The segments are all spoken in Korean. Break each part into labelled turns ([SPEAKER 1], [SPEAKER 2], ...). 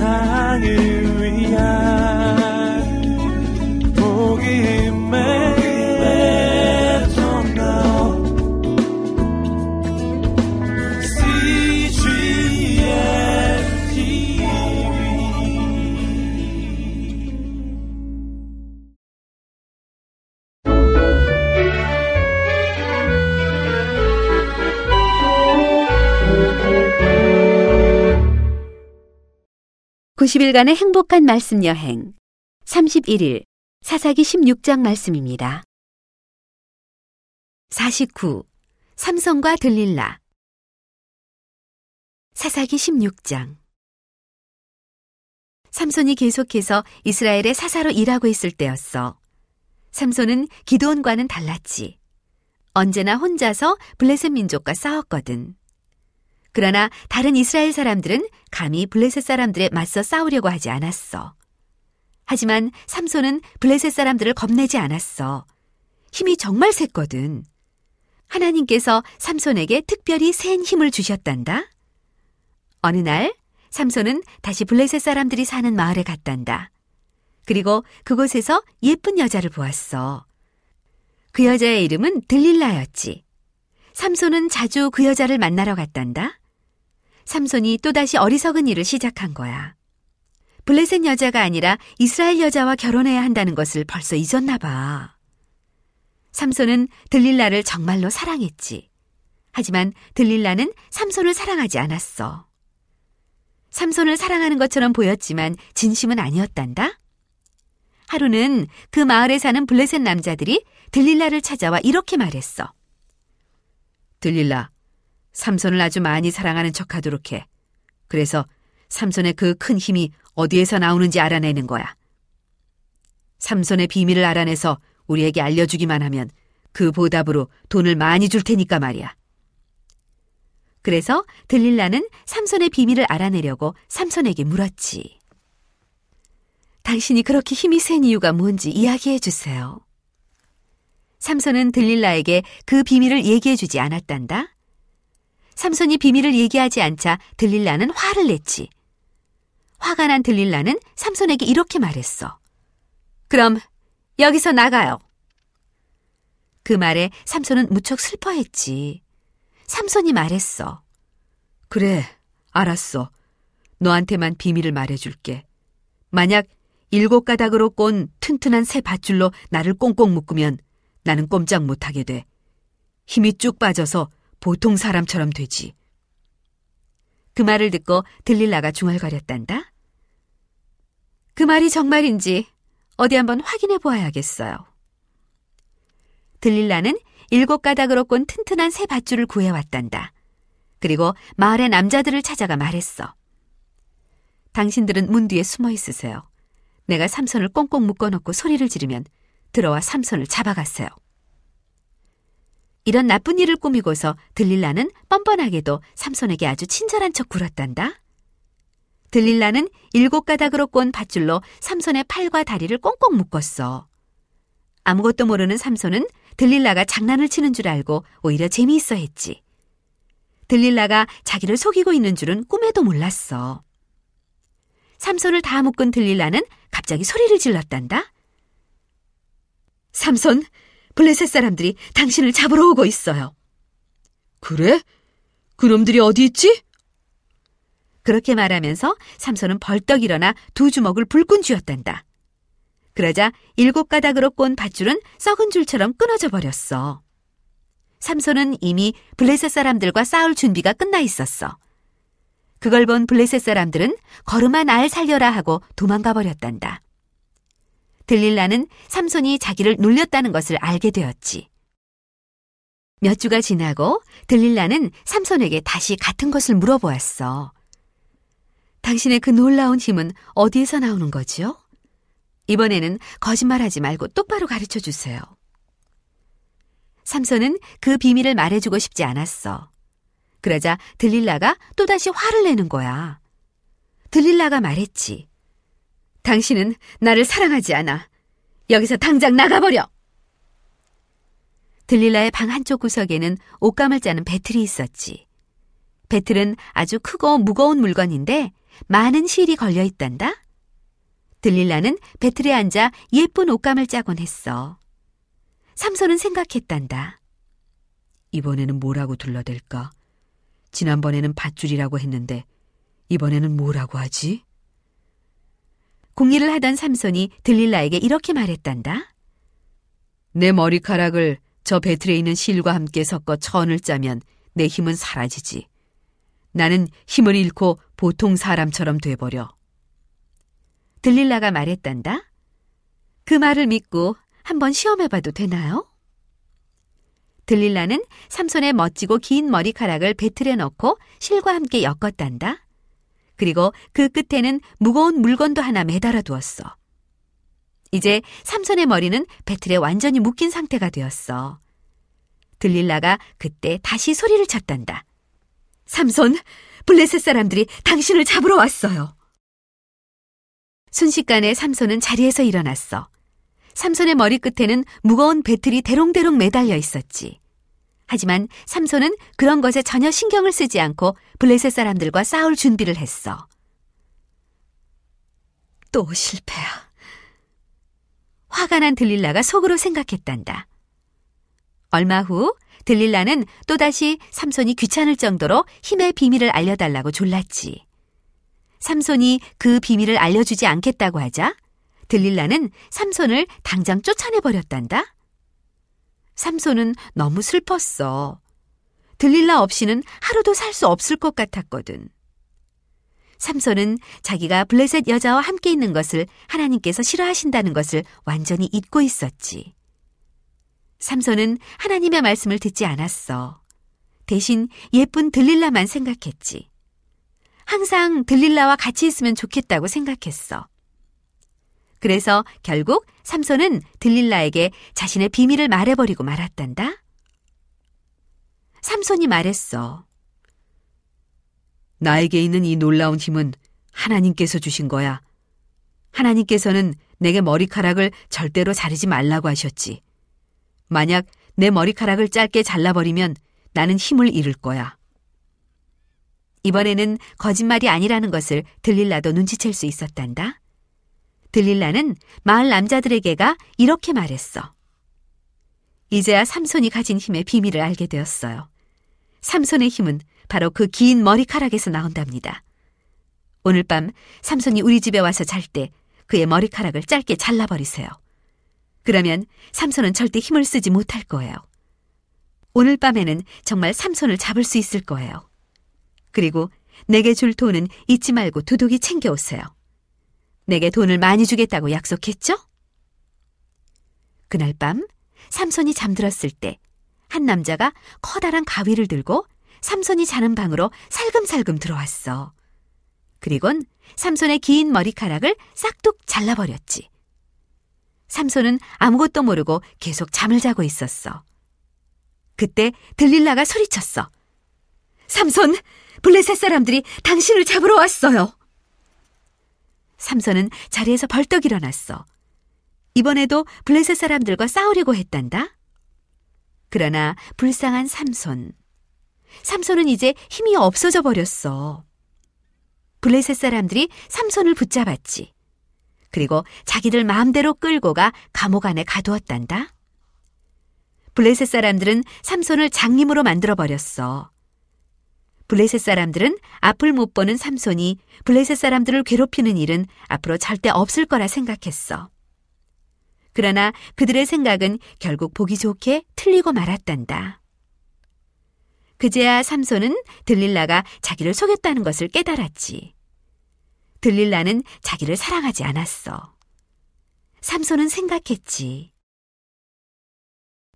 [SPEAKER 1] 세상을
[SPEAKER 2] (90일간의) 행복한 말씀 여행 (31일) 사사기 (16장) 말씀입니다. 49. 삼성과 들릴라 사사기 16장 삼손이 계속해서 이스라엘의 사사로 일하고 있을 때였어. 삼손은 기도원과는 달랐지. 언제나 혼자서 블레셋 민족과 싸웠거든. 그러나 다른 이스라엘 사람들은 감히 블레셋 사람들에 맞서 싸우려고 하지 않았어. 하지만 삼손은 블레셋 사람들을 겁내지 않았어. 힘이 정말 셌거든. 하나님께서 삼손에게 특별히 센 힘을 주셨단다. 어느 날 삼손은 다시 블레셋 사람들이 사는 마을에 갔단다. 그리고 그곳에서 예쁜 여자를 보았어. 그 여자의 이름은 들릴라였지. 삼손은 자주 그 여자를 만나러 갔단다. 삼손이 또다시 어리석은 일을 시작한 거야. 블레셋 여자가 아니라 이스라엘 여자와 결혼해야 한다는 것을 벌써 잊었나 봐. 삼손은 들릴라를 정말로 사랑했지. 하지만 들릴라는 삼손을 사랑하지 않았어. 삼손을 사랑하는 것처럼 보였지만 진심은 아니었단다. 하루는 그 마을에 사는 블레셋 남자들이 들릴라를 찾아와 이렇게 말했어.
[SPEAKER 3] 들릴라, 삼손을 아주 많이 사랑하는 척하도록 해. 그래서 삼손의 그 큰 힘이 어디에서 나오는지 알아내는 거야. 삼손의 비밀을 알아내서 우리에게 알려주기만 하면 그 보답으로 돈을 많이 줄 테니까 말이야.
[SPEAKER 2] 그래서 들릴라는 삼손의 비밀을 알아내려고 삼손에게 물었지. 당신이 그렇게 힘이 센 이유가 뭔지 이야기해 주세요. 삼손은 들릴라에게 그 비밀을 얘기해 주지 않았단다. 삼손이 비밀을 얘기하지 않자 들릴라는 화를 냈지. 화가 난 들릴라는 삼손에게 이렇게 말했어. 그럼 여기서 나가요. 그 말에 삼손은 무척 슬퍼했지. 삼손이 말했어.
[SPEAKER 3] 그래, 알았어. 너한테만 비밀을 말해줄게. 만약 일곱 가닥으로 꼰 튼튼한 새 밧줄로 나를 꽁꽁 묶으면 나는 꼼짝 못하게 돼. 힘이 쭉 빠져서 보통 사람처럼 되지.
[SPEAKER 2] 그 말을 듣고 들릴라가 중얼거렸단다. 그 말이 정말인지 어디 한번 확인해 보아야겠어요. 들릴라는 일곱 가닥으로 꼰 튼튼한 새 밧줄을 구해왔단다. 그리고 마을의 남자들을 찾아가 말했어. 당신들은 문 뒤에 숨어 있으세요. 내가 삼손을 꽁꽁 묶어놓고 소리를 지르면 들어와 삼손을 잡아갔어요. 이런 나쁜 일을 꾸미고서 들릴라는 뻔뻔하게도 삼손에게 아주 친절한 척 굴었단다. 들릴라는 일곱 가닥으로 꼰 밧줄로 삼손의 팔과 다리를 꽁꽁 묶었어. 아무것도 모르는 삼손은 들릴라가 장난을 치는 줄 알고 오히려 재미있어 했지. 들릴라가 자기를 속이고 있는 줄은 꿈에도 몰랐어. 삼손을 다 묶은 들릴라는 갑자기 소리를 질렀단다. 삼손, 블레셋 사람들이 당신을 잡으러 오고 있어요.
[SPEAKER 3] 그래? 그놈들이 어디 있지?
[SPEAKER 2] 그렇게 말하면서 삼손은 벌떡 일어나 두 주먹을 불끈 쥐었단다. 그러자 일곱 가닥으로 꼰 밧줄은 썩은 줄처럼 끊어져 버렸어. 삼손은 이미 블레셋 사람들과 싸울 준비가 끝나 있었어. 그걸 본 블레셋 사람들은 걸음아 날 살려라 하고 도망가 버렸단다. 들릴라는 삼손이 자기를 놀렸다는 것을 알게 되었지. 몇 주가 지나고 들릴라는 삼손에게 다시 같은 것을 물어보았어. 당신의 그 놀라운 힘은 어디에서 나오는 거죠? 이번에는 거짓말하지 말고 똑바로 가르쳐 주세요. 삼손은 그 비밀을 말해주고 싶지 않았어. 그러자 들릴라가 또다시 화를 내는 거야. 들릴라가 말했지. 당신은 나를 사랑하지 않아. 여기서 당장 나가버려! 들릴라의 방 한쪽 구석에는 옷감을 짜는 배틀이 있었지. 배틀은 아주 크고 무거운 물건인데 많은 실이 걸려 있단다. 들릴라는 배틀에 앉아 예쁜 옷감을 짜곤 했어. 삼손은 생각했단다.
[SPEAKER 3] 이번에는 뭐라고 둘러댈까? 지난번에는 밧줄이라고 했는데 이번에는 뭐라고 하지?
[SPEAKER 2] 공일을 하던 삼손이 들릴라에게 이렇게 말했단다.
[SPEAKER 3] 내 머리카락을 저 배틀에 있는 실과 함께 섞어 천을 짜면 내 힘은 사라지지. 나는 힘을 잃고 보통 사람처럼 돼버려.
[SPEAKER 2] 들릴라가 말했단다. 그 말을 믿고 한번 시험해봐도 되나요? 들릴라는 삼손의 멋지고 긴 머리카락을 배틀에 넣고 실과 함께 엮었단다. 그리고 그 끝에는 무거운 물건도 하나 매달아 두었어. 이제 삼손의 머리는 배틀에 완전히 묶인 상태가 되었어. 들릴라가 그때 다시 소리를 쳤단다. 삼손, 블레셋 사람들이 당신을 잡으러 왔어요. 순식간에 삼손은 자리에서 일어났어. 삼손의 머리끝에는 무거운 배틀이 대롱대롱 매달려 있었지. 하지만 삼손은 그런 것에 전혀 신경을 쓰지 않고 블레셋 사람들과 싸울 준비를 했어. 또 실패야. 화가 난 들릴라가 속으로 생각했단다. 얼마 후 들릴라는 또다시 삼손이 귀찮을 정도로 힘의 비밀을 알려달라고 졸랐지. 삼손이 그 비밀을 알려주지 않겠다고 하자 들릴라는 삼손을 당장 쫓아내버렸단다. 삼손은 너무 슬펐어. 들릴라 없이는 하루도 살 수 없을 것 같았거든. 삼손은 자기가 블레셋 여자와 함께 있는 것을 하나님께서 싫어하신다는 것을 완전히 잊고 있었지. 삼손은 하나님의 말씀을 듣지 않았어. 대신 예쁜 들릴라만 생각했지. 항상 들릴라와 같이 있으면 좋겠다고 생각했어. 그래서 결국 삼손은 들릴라에게 자신의 비밀을 말해버리고 말았단다. 삼손이 말했어.
[SPEAKER 3] 나에게 있는 이 놀라운 힘은 하나님께서 주신 거야. 하나님께서는 내게 머리카락을 절대로 자르지 말라고 하셨지. 만약 내 머리카락을 짧게 잘라버리면 나는 힘을 잃을 거야.
[SPEAKER 2] 이번에는 거짓말이 아니라는 것을 들릴라도 눈치챌 수 있었단다. 들릴라는 마을 남자들에게가 이렇게 말했어. 이제야 삼손이 가진 힘의 비밀을 알게 되었어요. 삼손의 힘은 바로 그 긴 머리카락에서 나온답니다. 오늘 밤 삼손이 우리 집에 와서 잘 때 그의 머리카락을 짧게 잘라버리세요. 그러면 삼손은 절대 힘을 쓰지 못할 거예요. 오늘 밤에는 정말 삼손을 잡을 수 있을 거예요. 그리고 내게 줄 돈은 잊지 말고 두둑이 챙겨오세요. 내게 돈을 많이 주겠다고 약속했죠? 그날 밤 삼손이 잠들었을 때 한 남자가 커다란 가위를 들고 삼손이 자는 방으로 살금살금 들어왔어. 그리곤 삼손의 긴 머리카락을 싹둑 잘라버렸지. 삼손은 아무것도 모르고 계속 잠을 자고 있었어. 그때 들릴라가 소리쳤어. 삼손, 블레셋 사람들이 당신을 잡으러 왔어요. 삼손은 자리에서 벌떡 일어났어. 이번에도 블레셋 사람들과 싸우려고 했단다. 그러나 불쌍한 삼손. 삼손은 이제 힘이 없어져 버렸어. 블레셋 사람들이 삼손을 붙잡았지. 그리고 자기들 마음대로 끌고 가 감옥 안에 가두었단다. 블레셋 사람들은 삼손을 장님으로 만들어 버렸어. 블레셋 사람들은 앞을 못 보는 삼손이 블레셋 사람들을 괴롭히는 일은 앞으로 절대 없을 거라 생각했어. 그러나 그들의 생각은 결국 보기 좋게 틀리고 말았단다. 그제야 삼손은 들릴라가 자기를 속였다는 것을 깨달았지. 들릴라는 자기를 사랑하지 않았어. 삼손은 생각했지.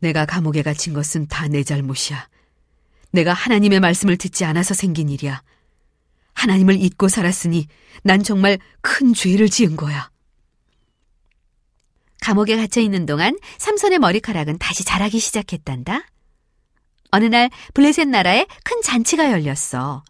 [SPEAKER 3] 내가 감옥에 갇힌 것은 다 내 잘못이야. 내가 하나님의 말씀을 듣지 않아서 생긴 일이야. 하나님을 잊고 살았으니 난 정말 큰 죄를 지은 거야.
[SPEAKER 2] 감옥에 갇혀 있는 동안 삼손의 머리카락은 다시 자라기 시작했단다. 어느 날 블레셋 나라에 큰 잔치가 열렸어.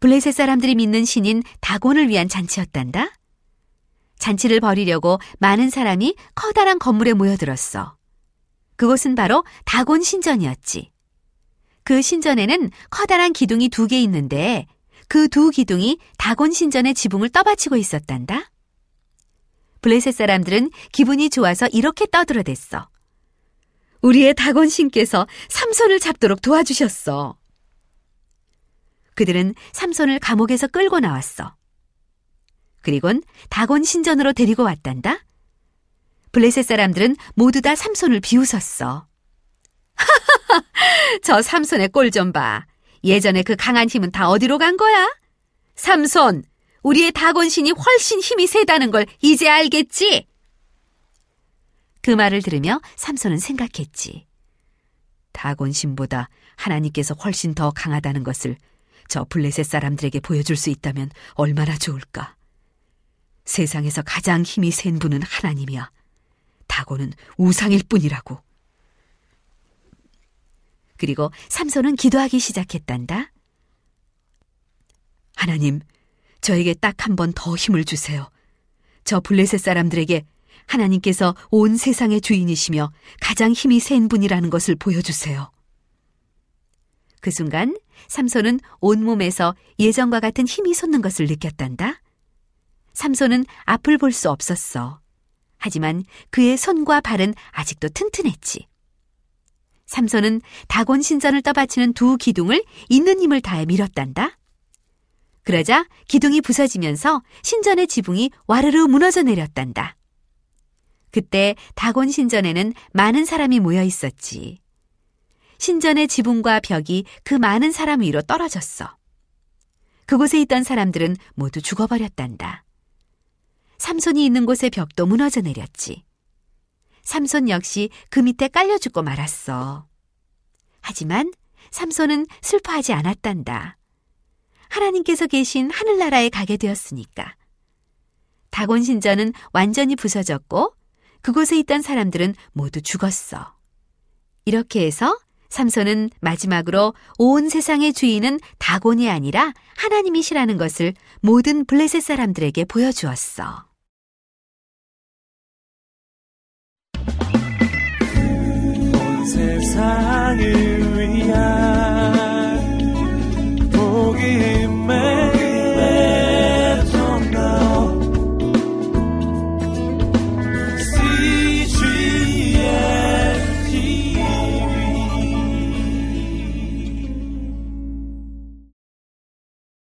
[SPEAKER 2] 블레셋 사람들이 믿는 신인 다곤을 위한 잔치였단다. 잔치를 벌이려고 많은 사람이 커다란 건물에 모여들었어. 그곳은 바로 다곤 신전이었지. 그 신전에는 커다란 기둥이 두 개 있는데 그 두 기둥이 다곤 신전의 지붕을 떠받치고 있었단다. 블레셋 사람들은 기분이 좋아서 이렇게 떠들어댔어. 우리의 다곤 신께서 삼손을 잡도록 도와주셨어. 그들은 삼손을 감옥에서 끌고 나왔어. 그리곤 다곤 신전으로 데리고 왔단다. 블레셋 사람들은 모두 다 삼손을 비웃었어. 저 삼손의 꼴 좀 봐. 예전에 그 강한 힘은 다 어디로 간 거야? 삼손, 우리의 다곤신이 훨씬 힘이 세다는 걸 이제 알겠지? 그 말을 들으며 삼손은 생각했지. 다곤신보다 하나님께서 훨씬 더 강하다는 것을 저 블레셋 사람들에게 보여줄 수 있다면 얼마나 좋을까. 세상에서 가장 힘이 센 분은 하나님이야. 다곤은 우상일 뿐이라고. 그리고 삼손은 기도하기 시작했단다. 하나님, 저에게 딱 한 번 더 힘을 주세요. 저 블레셋 사람들에게 하나님께서 온 세상의 주인이시며 가장 힘이 센 분이라는 것을 보여주세요. 그 순간 삼손은 온몸에서 예전과 같은 힘이 솟는 것을 느꼈단다. 삼손은 앞을 볼 수 없었어. 하지만 그의 손과 발은 아직도 튼튼했지. 삼손은 다곤 신전을 떠받치는 두 기둥을 있는 힘을 다해 밀었단다. 그러자 기둥이 부서지면서 신전의 지붕이 와르르 무너져 내렸단다. 그때 다곤 신전에는 많은 사람이 모여 있었지. 신전의 지붕과 벽이 그 많은 사람 위로 떨어졌어. 그곳에 있던 사람들은 모두 죽어버렸단다. 삼손이 있는 곳의 벽도 무너져 내렸지. 삼손 역시 그 밑에 깔려 죽고 말았어. 하지만 삼손은 슬퍼하지 않았단다. 하나님께서 계신 하늘나라에 가게 되었으니까. 다곤 신전은 완전히 부서졌고 그곳에 있던 사람들은 모두 죽었어. 이렇게 해서 삼손은 마지막으로 온 세상의 주인은 다곤이 아니라 하나님이시라는 것을 모든 블레셋 사람들에게 보여주었어.
[SPEAKER 1] 온 세상